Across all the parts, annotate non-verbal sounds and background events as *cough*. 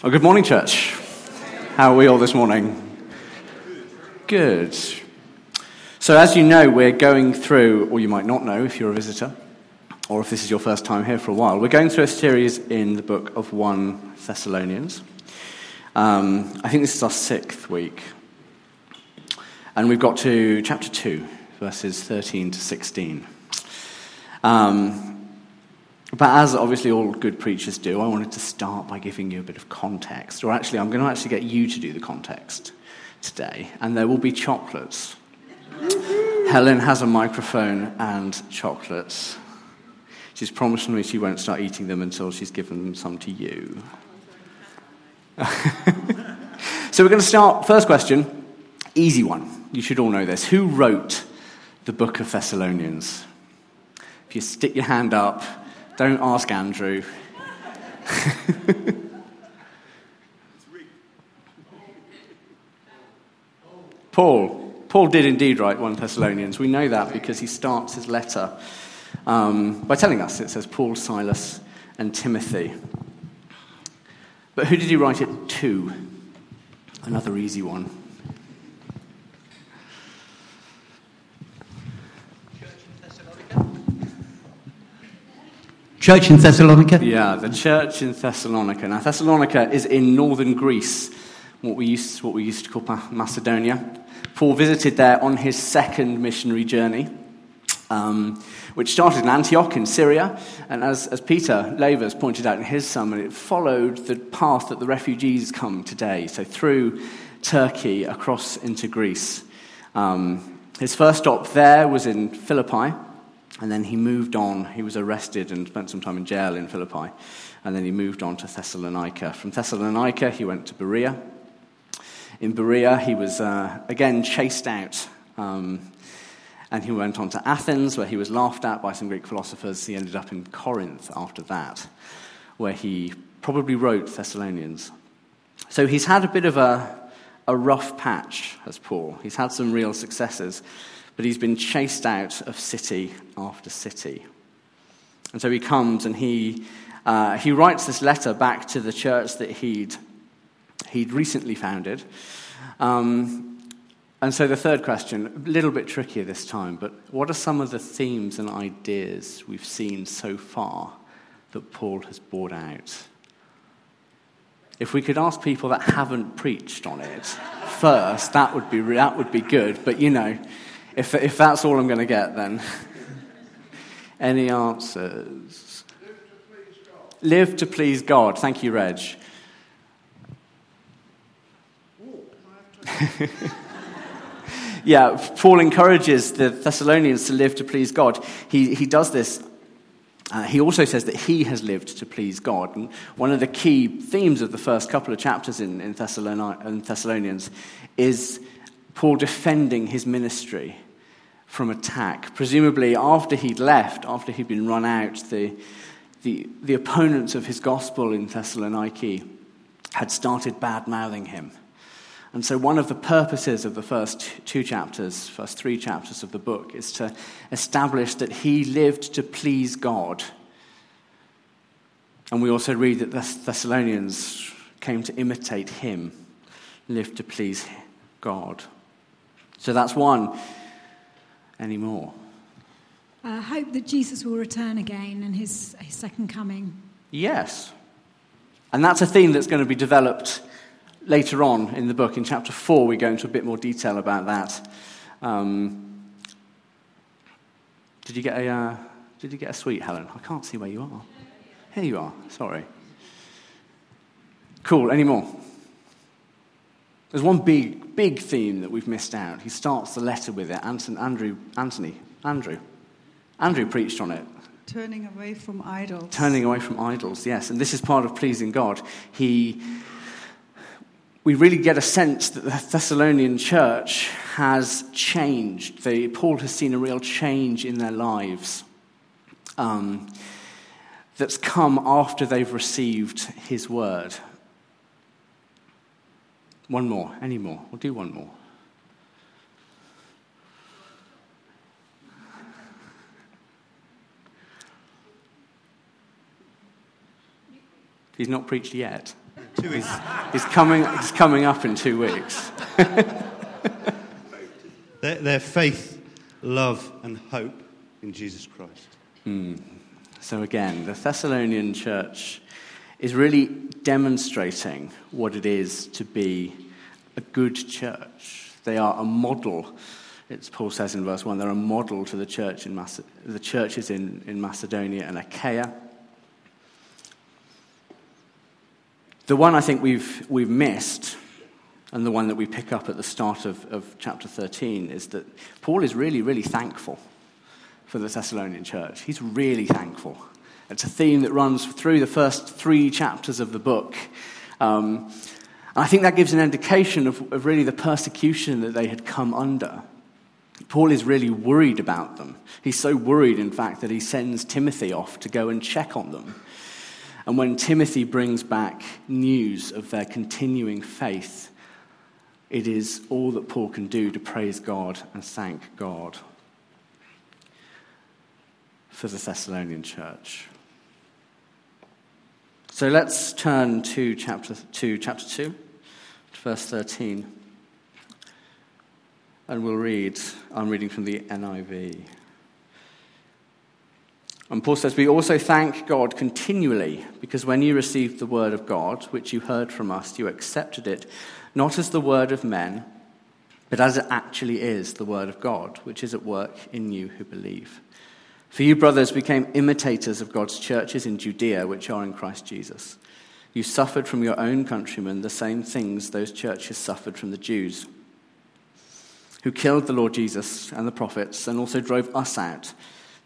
Well, good morning, church. How are we all this morning? Good. So, as you know, we're going through, or you might not know if you're a visitor, or if this is your first time here for a while, we're going through a series in the book of 1 Thessalonians. Um, I think this is our sixth week. And we've got to chapter 2, verses 13 to 16. Um, but as obviously all good preachers do, I wanted to start by giving you a bit of context. Or actually, I'm going to actually get you to do the context today. And there will be chocolates. Helen has a microphone and chocolates. She's promised me she won't start eating them until she's given some to you. *laughs* so we're going to start. First question, easy one. You should all know this. Who wrote the book of Thessalonians? If you stick your hand up, don't ask Andrew. *laughs* Paul. Paul did indeed write 1 Thessalonians. We know that because he starts his letter um, by telling us it says Paul, Silas, and Timothy. But who did he write it to? Another easy one. Church in Thessalonica? Yeah, the church in Thessalonica. Now, Thessalonica is in northern Greece, what we used, what we used to call Macedonia. Paul visited there on his second missionary journey, um, which started in Antioch in Syria. And as, as Peter Lavers pointed out in his sermon, it followed the path that the refugees come today, so through Turkey across into Greece. Um, his first stop there was in Philippi. And then he moved on. He was arrested and spent some time in jail in Philippi. And then he moved on to Thessalonica. From Thessalonica, he went to Berea. In Berea, he was uh, again chased out. Um, and he went on to Athens, where he was laughed at by some Greek philosophers. He ended up in Corinth after that, where he probably wrote Thessalonians. So he's had a bit of a, a rough patch, as Paul. He's had some real successes but he's been chased out of city after city. And so he comes and he, uh, he writes this letter back to the church that he'd, he'd recently founded. Um, and so the third question, a little bit trickier this time, but what are some of the themes and ideas we've seen so far that Paul has brought out? If we could ask people that haven't preached on it first, that would be, that would be good. But you know, if, if that's all I'm going to get, then. *laughs* Any answers? Live to please God. Thank you, Reg. *laughs* yeah, Paul encourages the Thessalonians to live to please God. He, he does this. Uh, he also says that he has lived to please God. And one of the key themes of the first couple of chapters in, in, in Thessalonians is Paul defending his ministry from attack. Presumably, after he'd left, after he'd been run out, the, the, the opponents of his gospel in Thessaloniki had started bad mouthing him. And so, one of the purposes of the first two chapters, first three chapters of the book, is to establish that he lived to please God. And we also read that the Thessalonians came to imitate him, lived to please God. So, that's one anymore. I hope that Jesus will return again in his, his second coming. Yes. And that's a theme that's going to be developed later on in the book. In chapter 4, we go into a bit more detail about that. Um, did, you get a, uh, did you get a sweet, Helen? I can't see where you are. Here you are. Sorry. Cool. Any more? There's one big, big theme that we've missed out. He starts the letter with it. Anthony, Andrew, Anthony, Andrew, Andrew preached on it. Turning away from idols. Turning away from idols, yes. And this is part of pleasing God. He, we really get a sense that the Thessalonian church has changed. They, Paul has seen a real change in their lives um, that's come after they've received his word. One more, any more? We'll do one more. He's not preached yet. Two weeks. He's coming, he's coming up in two weeks. *laughs* Their, their faith, love, and hope in Jesus Christ. Hmm. So, again, the Thessalonian church is really demonstrating what it is to be a good church. They are a model. It's Paul says in verse 1 they're a model to the, church in Mace- the churches in, in Macedonia and Achaia. The one I think we've, we've missed, and the one that we pick up at the start of, of chapter 13, is that Paul is really, really thankful for the Thessalonian church. He's really thankful. It's a theme that runs through the first three chapters of the book. Um, I think that gives an indication of, of really the persecution that they had come under. Paul is really worried about them. He's so worried, in fact, that he sends Timothy off to go and check on them. And when Timothy brings back news of their continuing faith, it is all that Paul can do to praise God and thank God for the Thessalonian church. So let's turn to chapter, to chapter 2, verse 13. And we'll read, I'm reading from the NIV. And Paul says, We also thank God continually, because when you received the word of God, which you heard from us, you accepted it, not as the word of men, but as it actually is the word of God, which is at work in you who believe. For you, brothers, became imitators of God's churches in Judea, which are in Christ Jesus. You suffered from your own countrymen the same things those churches suffered from the Jews, who killed the Lord Jesus and the prophets, and also drove us out.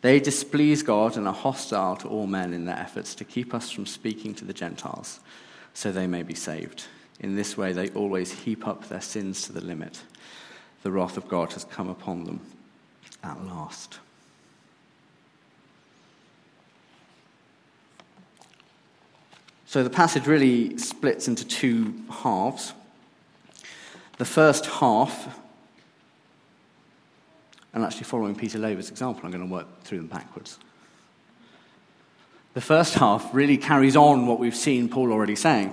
They displease God and are hostile to all men in their efforts to keep us from speaking to the Gentiles, so they may be saved. In this way, they always heap up their sins to the limit. The wrath of God has come upon them at last. So the passage really splits into two halves. The first half, and actually following Peter Laver's example, I'm going to work through them backwards. The first half really carries on what we've seen Paul already saying.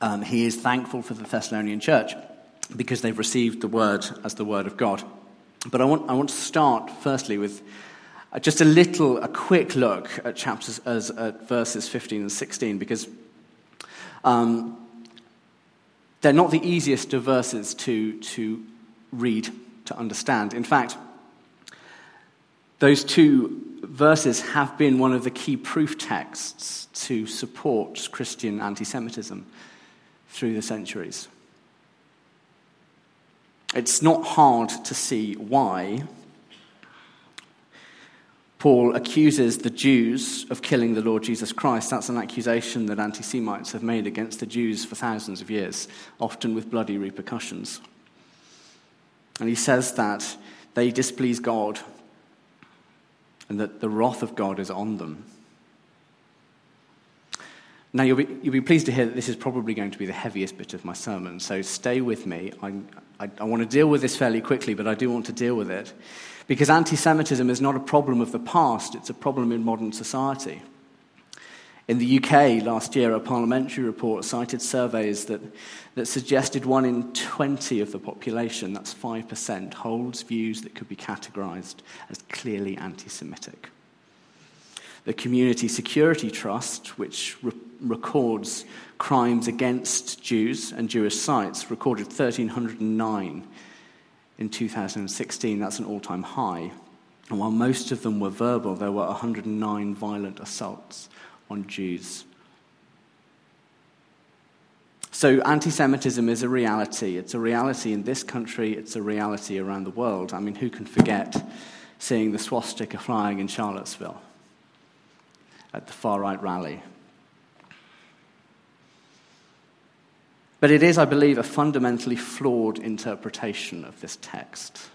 Um, he is thankful for the Thessalonian church because they've received the word as the word of God. But I want, I want to start firstly with uh, just a little, a quick look at chapters, as, at verses 15 and 16, because um, they're not the easiest of verses to, to read, to understand. In fact, those two verses have been one of the key proof texts to support Christian anti Semitism through the centuries. It's not hard to see why Paul accuses the Jews of killing the Lord Jesus Christ. That's an accusation that anti Semites have made against the Jews for thousands of years, often with bloody repercussions. And he says that they displease God and that the wrath of God is on them. Now, you'll be, you'll be pleased to hear that this is probably going to be the heaviest bit of my sermon, so stay with me. I, I, I want to deal with this fairly quickly, but I do want to deal with it. Because anti Semitism is not a problem of the past, it's a problem in modern society. In the UK last year, a parliamentary report cited surveys that, that suggested one in 20 of the population, that's 5%, holds views that could be categorized as clearly anti Semitic. The Community Security Trust, which re- records crimes against Jews and Jewish sites, recorded 1,309 in 2016. That's an all time high. And while most of them were verbal, there were 109 violent assaults on Jews. So, anti Semitism is a reality. It's a reality in this country, it's a reality around the world. I mean, who can forget seeing the swastika flying in Charlottesville at the far right rally? But it is, I believe, a fundamentally flawed interpretation of this text.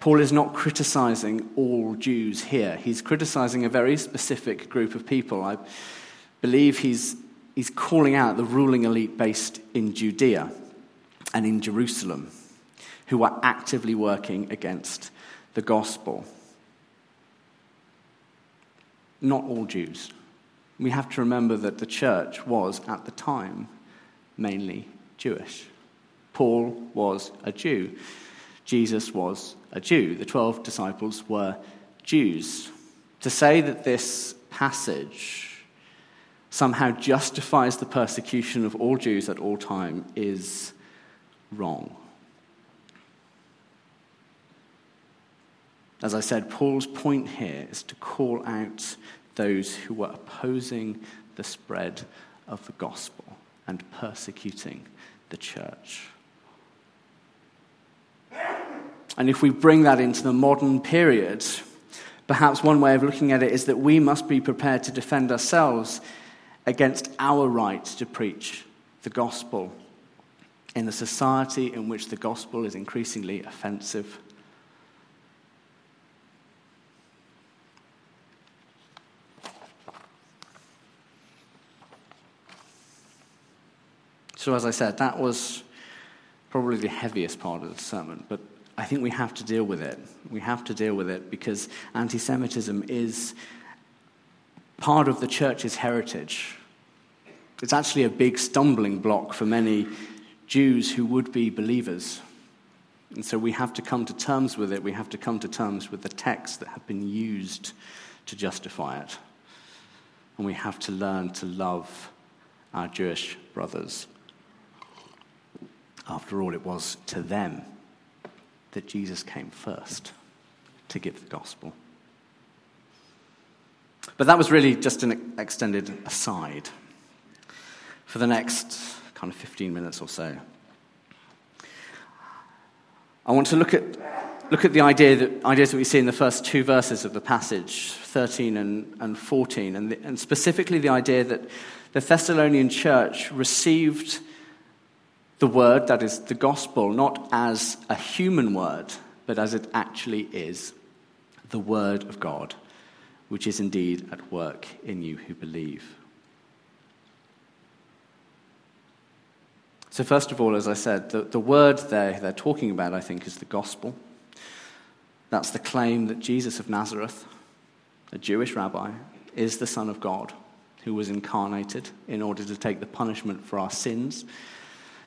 Paul is not criticizing all Jews here. He's criticizing a very specific group of people. I believe he's, he's calling out the ruling elite based in Judea and in Jerusalem who are actively working against the gospel. not all Jews. We have to remember that the church was, at the time, mainly Jewish. Paul was a Jew. Jesus was a Jew. The 12 disciples were Jews. To say that this passage somehow justifies the persecution of all Jews at all time is wrong. As I said, Paul's point here is to call out those who were opposing the spread of the gospel and persecuting the church. And if we bring that into the modern period, perhaps one way of looking at it is that we must be prepared to defend ourselves against our right to preach the gospel in a society in which the gospel is increasingly offensive So, as I said, that was probably the heaviest part of the sermon, but I think we have to deal with it. We have to deal with it because anti Semitism is part of the church's heritage. It's actually a big stumbling block for many Jews who would be believers. And so we have to come to terms with it. We have to come to terms with the texts that have been used to justify it. And we have to learn to love our Jewish brothers. After all, it was to them that Jesus came first to give the gospel. But that was really just an extended aside for the next kind of 15 minutes or so. I want to look at, look at the idea that, ideas that we see in the first two verses of the passage, 13 and, and 14, and, the, and specifically the idea that the Thessalonian church received the word, that is the gospel, not as a human word, but as it actually is the word of God, which is indeed at work in you who believe. So, first of all, as I said, the, the word they're, they're talking about, I think, is the gospel. That's the claim that Jesus of Nazareth, a Jewish rabbi, is the Son of God who was incarnated in order to take the punishment for our sins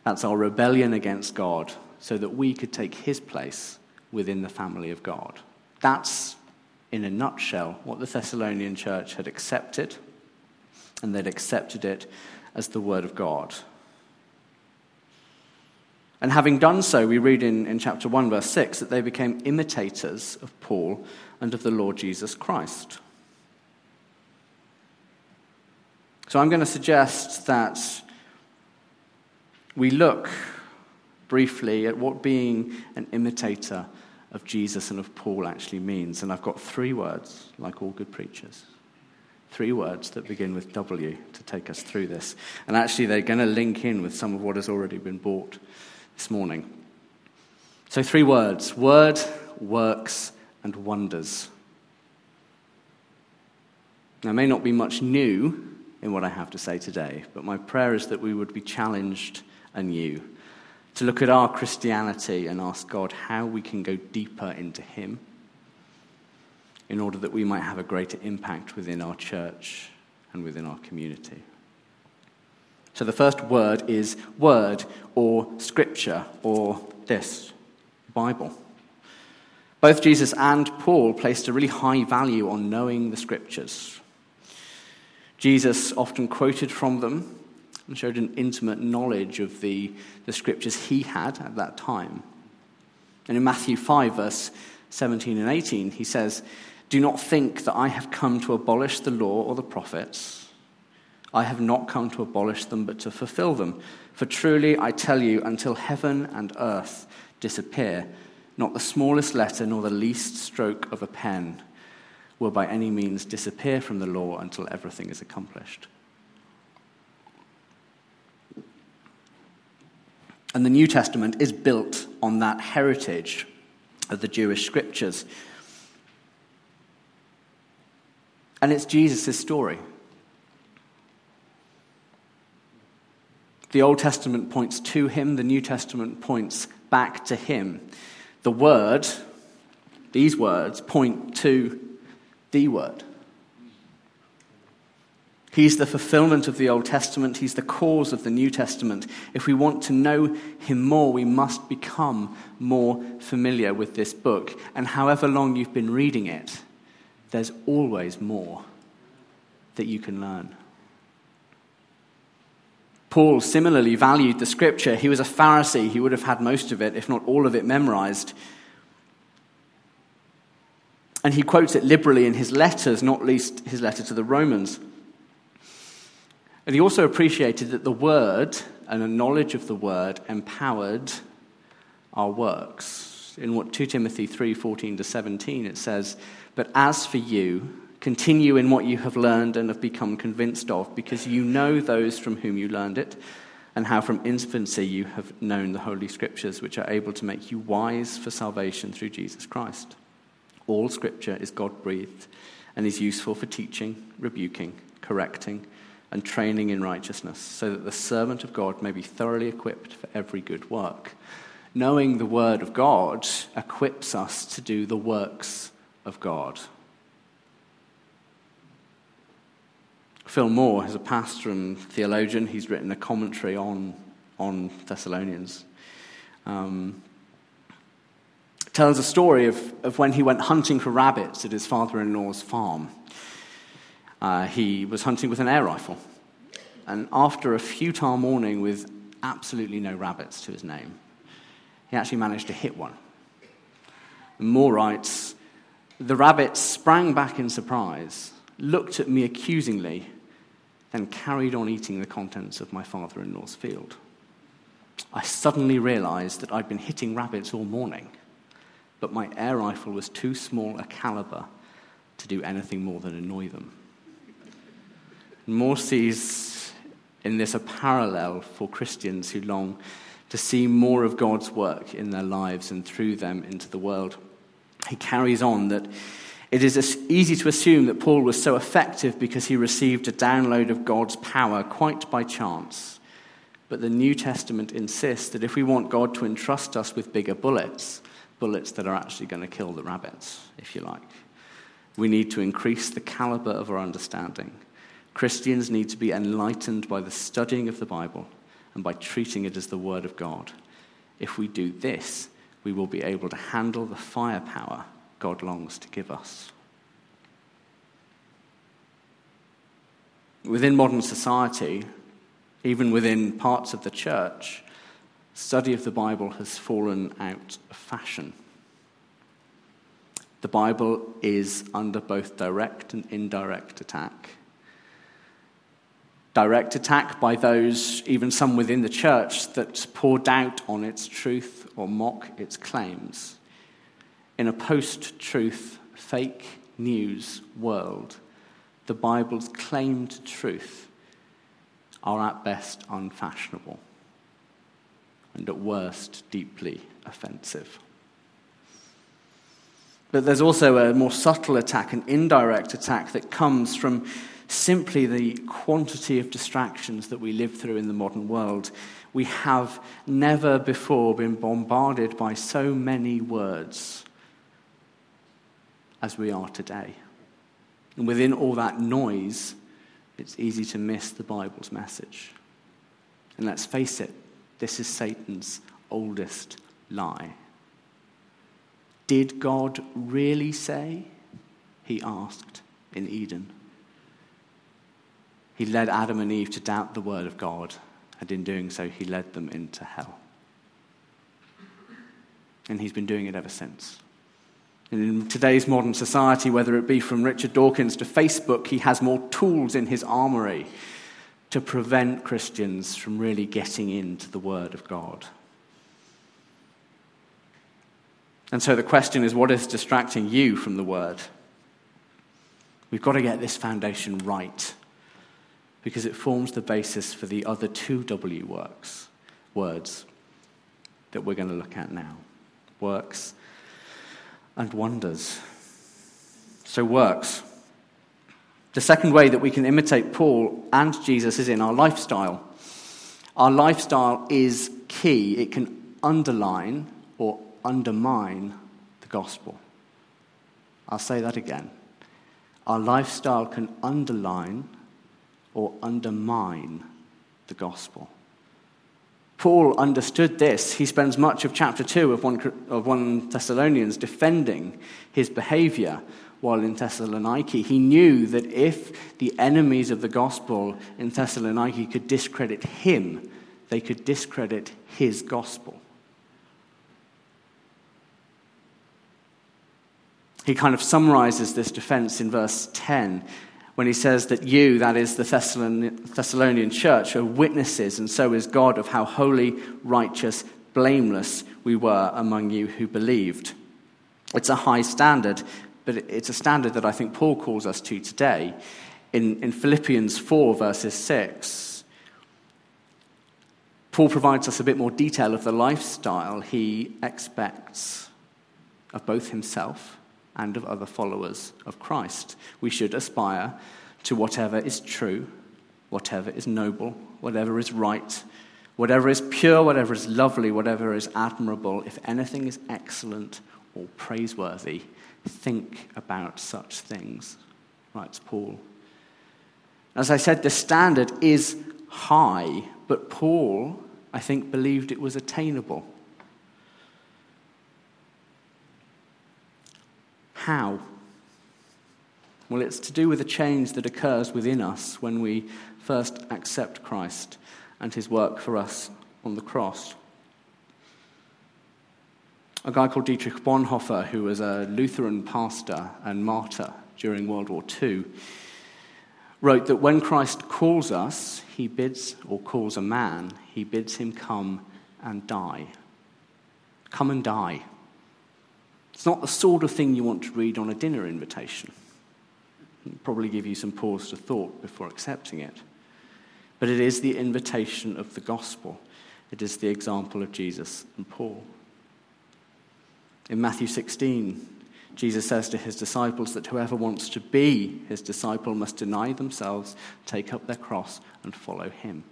that's our rebellion against God, so that we could take his place within the family of God. That's, in a nutshell, what the Thessalonian church had accepted, and they'd accepted it as the Word of God. And having done so, we read in, in chapter 1, verse 6, that they became imitators of Paul and of the Lord Jesus Christ. So I'm going to suggest that we look briefly at what being an imitator of Jesus and of Paul actually means. And I've got three words, like all good preachers. Three words that begin with W to take us through this. And actually, they're going to link in with some of what has already been brought this morning. So, three words word, works, and wonders. There may not be much new in what I have to say today, but my prayer is that we would be challenged anew, to look at our Christianity and ask God how we can go deeper into Him in order that we might have a greater impact within our church and within our community. So the first word is word or scripture or this Bible. Both Jesus and Paul placed a really high value on knowing the scriptures. Jesus often quoted from them and showed an intimate knowledge of the, the scriptures he had at that time. And in Matthew 5, verse 17 and 18, he says, Do not think that I have come to abolish the law or the prophets. I have not come to abolish them, but to fulfill them. For truly I tell you, until heaven and earth disappear, not the smallest letter nor the least stroke of a pen will by any means disappear from the law until everything is accomplished. And the New Testament is built on that heritage of the Jewish scriptures. And it's Jesus' story. The Old Testament points to him, the New Testament points back to him. The Word, these words, point to the Word. He's the fulfillment of the Old Testament. He's the cause of the New Testament. If we want to know him more, we must become more familiar with this book. And however long you've been reading it, there's always more that you can learn. Paul similarly valued the scripture. He was a Pharisee. He would have had most of it, if not all of it, memorized. And he quotes it liberally in his letters, not least his letter to the Romans. And he also appreciated that the word and a knowledge of the word empowered our works. In what 2 Timothy 3:14 to 17 it says, "But as for you, continue in what you have learned and have become convinced of, because you know those from whom you learned it, and how from infancy you have known the holy scriptures, which are able to make you wise for salvation through Jesus Christ." All scripture is God-breathed and is useful for teaching, rebuking, correcting, and training in righteousness, so that the servant of God may be thoroughly equipped for every good work. Knowing the Word of God equips us to do the works of God. Phil Moore is a pastor and theologian. He's written a commentary on, on Thessalonians. Um, tells a story of, of when he went hunting for rabbits at his father in law's farm. Uh, he was hunting with an air rifle. And after a futile morning with absolutely no rabbits to his name, he actually managed to hit one. Moore writes The rabbit sprang back in surprise, looked at me accusingly, then carried on eating the contents of my father in law's field. I suddenly realized that I'd been hitting rabbits all morning, but my air rifle was too small a caliber to do anything more than annoy them. Moore sees in this a parallel for Christians who long to see more of God's work in their lives and through them into the world. He carries on that it is easy to assume that Paul was so effective because he received a download of God's power quite by chance. But the New Testament insists that if we want God to entrust us with bigger bullets, bullets that are actually going to kill the rabbits, if you like, we need to increase the caliber of our understanding Christians need to be enlightened by the studying of the Bible and by treating it as the Word of God. If we do this, we will be able to handle the firepower God longs to give us. Within modern society, even within parts of the church, study of the Bible has fallen out of fashion. The Bible is under both direct and indirect attack direct attack by those, even some within the church, that pour doubt on its truth or mock its claims. In a post truth, fake news world, the Bible's claimed truth are at best unfashionable and at worst deeply offensive. But there's also a more subtle attack, an indirect attack that comes from simply the quantity of distractions that we live through in the modern world. We have never before been bombarded by so many words as we are today. And within all that noise, it's easy to miss the Bible's message. And let's face it, this is Satan's oldest lie. Did God really say? He asked in Eden. He led Adam and Eve to doubt the word of God, and in doing so, he led them into hell. And he's been doing it ever since. And in today's modern society, whether it be from Richard Dawkins to Facebook, he has more tools in his armory to prevent Christians from really getting into the Word of God. And so the question is what is distracting you from the Word? We've got to get this foundation right because it forms the basis for the other two W works, words that we're going to look at now works and wonders. So, works. The second way that we can imitate Paul and Jesus is in our lifestyle. Our lifestyle is key, it can underline or undermine the gospel. I'll say that again. Our lifestyle can underline or undermine the gospel. Paul understood this. He spends much of chapter 2 of 1, of 1 Thessalonians defending his behavior while in Thessaloniki. He knew that if the enemies of the gospel in Thessaloniki could discredit him, they could discredit his gospel. He kind of summarizes this defense in verse 10 when he says that you, that is the Thessalonian church, are witnesses, and so is God, of how holy, righteous, blameless we were among you who believed. It's a high standard, but it's a standard that I think Paul calls us to today. In, in Philippians 4, verses 6, Paul provides us a bit more detail of the lifestyle he expects of both himself and of other followers of Christ. We should aspire to whatever is true, whatever is noble, whatever is right, whatever is pure, whatever is lovely, whatever is admirable, if anything is excellent or praiseworthy, think about such things, writes Paul. As I said, the standard is high, but Paul, I think, believed it was attainable. How? Well, it's to do with a change that occurs within us when we first accept Christ and his work for us on the cross. A guy called Dietrich Bonhoeffer, who was a Lutheran pastor and martyr during World War II, wrote that when Christ calls us, he bids, or calls a man, he bids him come and die. Come and die. It's not the sort of thing you want to read on a dinner invitation. It'll probably give you some pause to thought before accepting it. But it is the invitation of the gospel. It is the example of Jesus and Paul. In Matthew 16, Jesus says to his disciples that whoever wants to be his disciple must deny themselves, take up their cross, and follow him.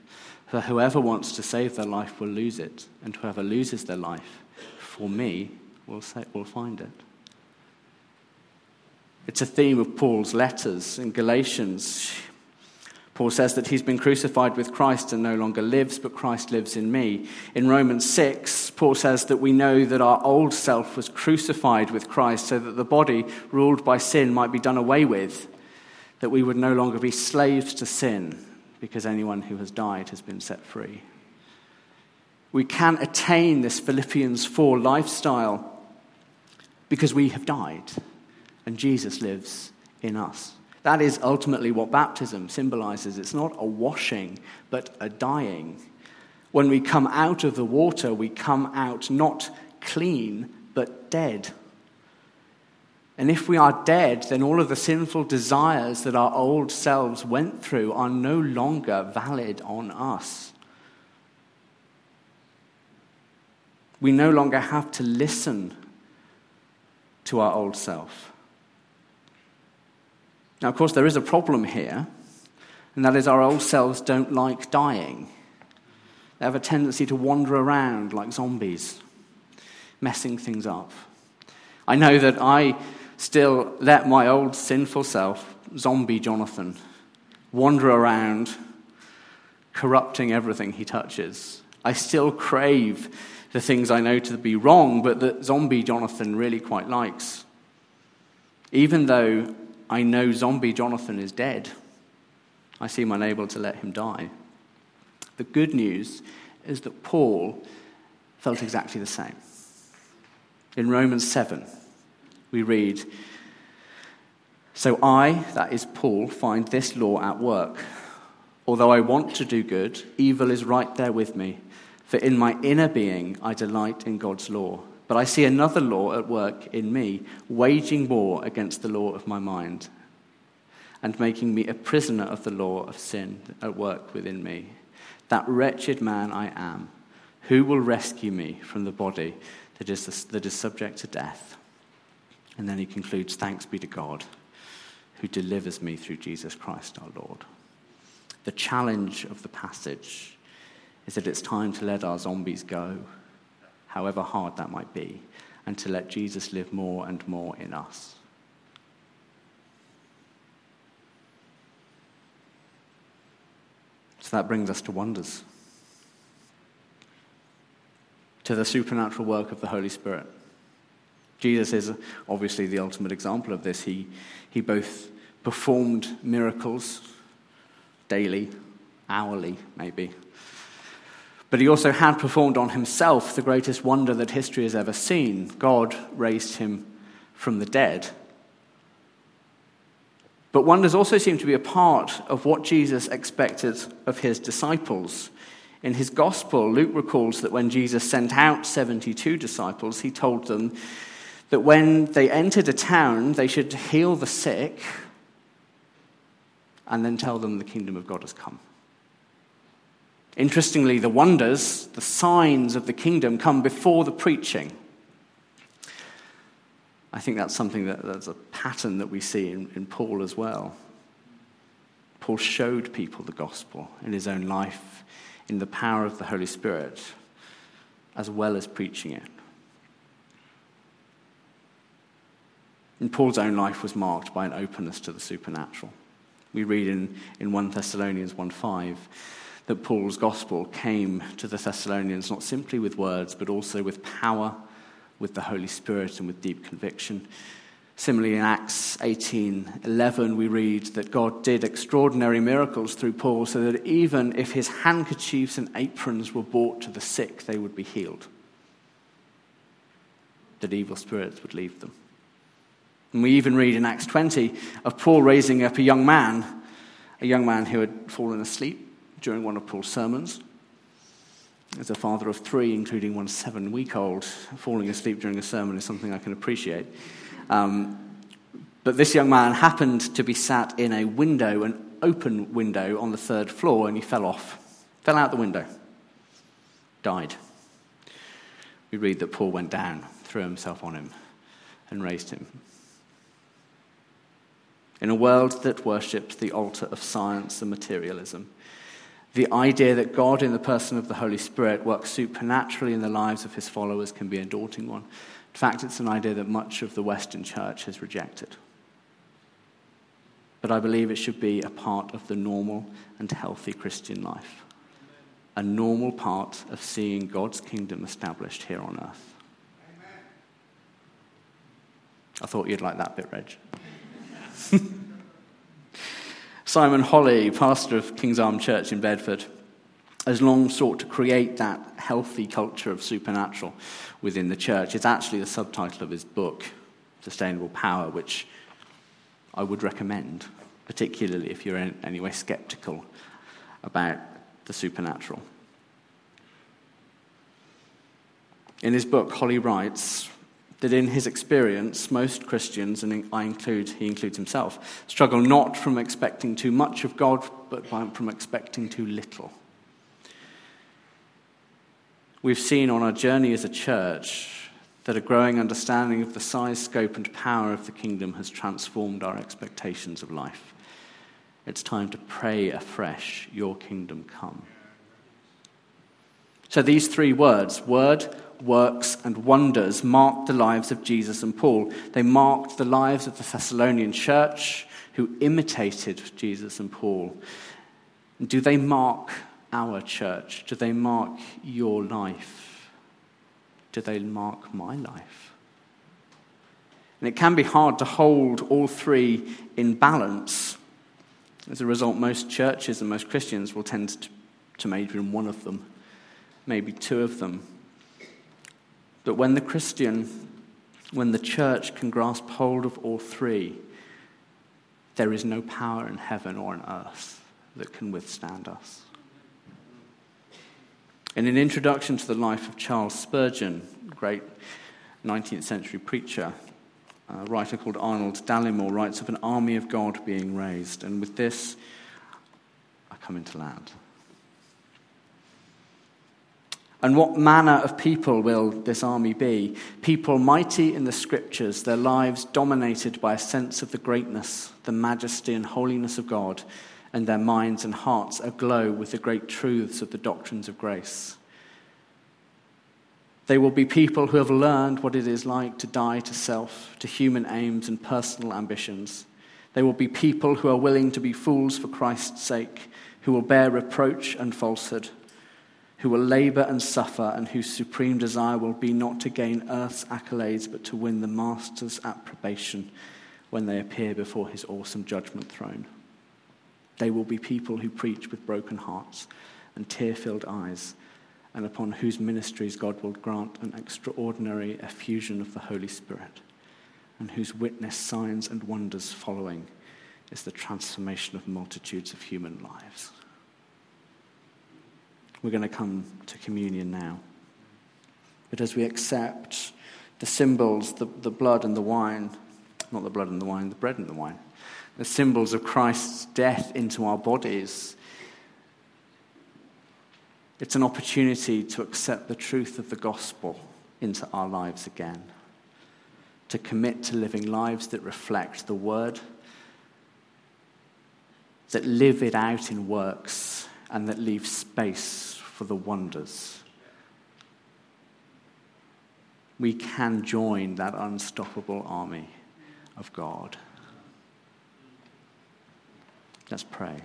For whoever wants to save their life will lose it, and whoever loses their life for me we'll, say, we'll find it. It's a theme of Paul's letters in Galatians. Paul says that he's been crucified with Christ and no longer lives, but Christ lives in me. In Romans 6, Paul says that we know that our old self was crucified with Christ so that the body ruled by sin might be done away with, that we would no longer be slaves to sin because anyone who has died has been set free. We can attain this Philippians 4 lifestyle because we have died and Jesus lives in us. That is ultimately what baptism symbolizes. It's not a washing, but a dying. When we come out of the water, we come out not clean, but dead. And if we are dead, then all of the sinful desires that our old selves went through are no longer valid on us. We no longer have to listen to our old self. Now, of course, there is a problem here, and that is our old selves don't like dying. They have a tendency to wander around like zombies, messing things up. I know that I still let my old sinful self, zombie Jonathan, wander around, corrupting everything he touches. I still crave the things I know to be wrong, but that zombie Jonathan really quite likes. Even though I know zombie Jonathan is dead, I seem unable to let him die. The good news is that Paul felt exactly the same. In Romans 7, we read, So I, that is Paul, find this law at work. Although I want to do good, evil is right there with me. For in my inner being I delight in God's law. But I see another law at work in me, waging war against the law of my mind, and making me a prisoner of the law of sin at work within me. That wretched man I am, who will rescue me from the body that is, that is subject to death? And then he concludes Thanks be to God who delivers me through Jesus Christ our Lord. The challenge of the passage is that it's time to let our zombies go, however hard that might be, and to let Jesus live more and more in us. So that brings us to wonders, to the supernatural work of the Holy Spirit. Jesus is obviously the ultimate example of this. He, he both performed miracles daily, hourly, maybe. But he also had performed on himself the greatest wonder that history has ever seen. God raised him from the dead. But wonders also seem to be a part of what Jesus expected of his disciples. In his gospel, Luke recalls that when Jesus sent out 72 disciples, he told them that when they entered a town, they should heal the sick and then tell them the kingdom of God has come. Interestingly, the wonders, the signs of the kingdom come before the preaching. I think that's something that, that's a pattern that we see in, in Paul as well. Paul showed people the gospel in his own life, in the power of the Holy Spirit, as well as preaching it. And Paul's own life was marked by an openness to the supernatural. We read in, in 1 Thessalonians 1 5 that Paul's gospel came to the Thessalonians not simply with words, but also with power, with the Holy Spirit, and with deep conviction. Similarly, in Acts 18:11, we read that God did extraordinary miracles through Paul, so that even if his handkerchiefs and aprons were brought to the sick, they would be healed. That evil spirits would leave them. And we even read in Acts 20 of Paul raising up a young man, a young man who had fallen asleep during one of Paul's sermons. As a father of three, including one seven week old, falling asleep during a sermon is something I can appreciate. Um, but this young man happened to be sat in a window, an open window on the third floor, and he fell off, fell out the window, died. We read that Paul went down, threw himself on him, and raised him. In a world that worships the altar of science and materialism, the idea that God, in the person of the Holy Spirit, works supernaturally in the lives of his followers can be a daunting one. In fact, it's an idea that much of the Western church has rejected. But I believe it should be a part of the normal and healthy Christian life, a normal part of seeing God's kingdom established here on earth. I thought you'd like that bit, Reg. *laughs* Simon Holley, pastor of King's Arm Church in Bedford, has long sought to create that healthy culture of supernatural within the church. It's actually the subtitle of his book, Sustainable Power, which I would recommend, particularly if you're in any way skeptical about the supernatural. In his book, Holley writes that in his experience, most Christians, and I include, he includes himself, struggle not from expecting too much of God, but from expecting too little. We've seen on our journey as a church that a growing understanding of the size, scope, and power of the kingdom has transformed our expectations of life. It's time to pray afresh, Your kingdom come. So these three words word, works, and wonders marked the lives of Jesus and Paul. They marked the lives of the Thessalonian church who imitated Jesus and Paul. Do they mark our church? Do they mark your life? Do they mark my life? And it can be hard to hold all three in balance. As a result, most churches and most Christians will tend to major in one of them, maybe two of them. But when the Christian, when the church can grasp hold of all three, there is no power in heaven or on earth that can withstand us. In an introduction to the life of Charles Spurgeon, great 19th century preacher, a writer called Arnold Dallimore writes of an army of God being raised. And with this, I come into land. And what manner of people will this army be? People mighty in the scriptures, their lives dominated by a sense of the greatness, the majesty, and holiness of God, and their minds and hearts aglow with the great truths of the doctrines of grace. They will be people who have learned what it is like to die to self, to human aims and personal ambitions. They will be people who are willing to be fools for Christ's sake, who will bear reproach and falsehood, who will labor and suffer, and whose supreme desire will be not to gain earth's accolades, but to win the Master's approbation when they appear before his awesome judgment throne. They will be people who preach with broken hearts and tear filled eyes, and upon whose ministries God will grant an extraordinary effusion of the Holy Spirit, and whose witness signs and wonders following is the transformation of multitudes of human lives. We're going to come to communion now. But as we accept the symbols, the, the blood and the wine, not the blood and the wine, the bread and the wine, the symbols of Christ's death into our bodies, it's an opportunity to accept the truth of the gospel into our lives again, to commit to living lives that reflect the word that live it out in works and that leave space for the wonders. We can join that unstoppable army of God. Let's pray.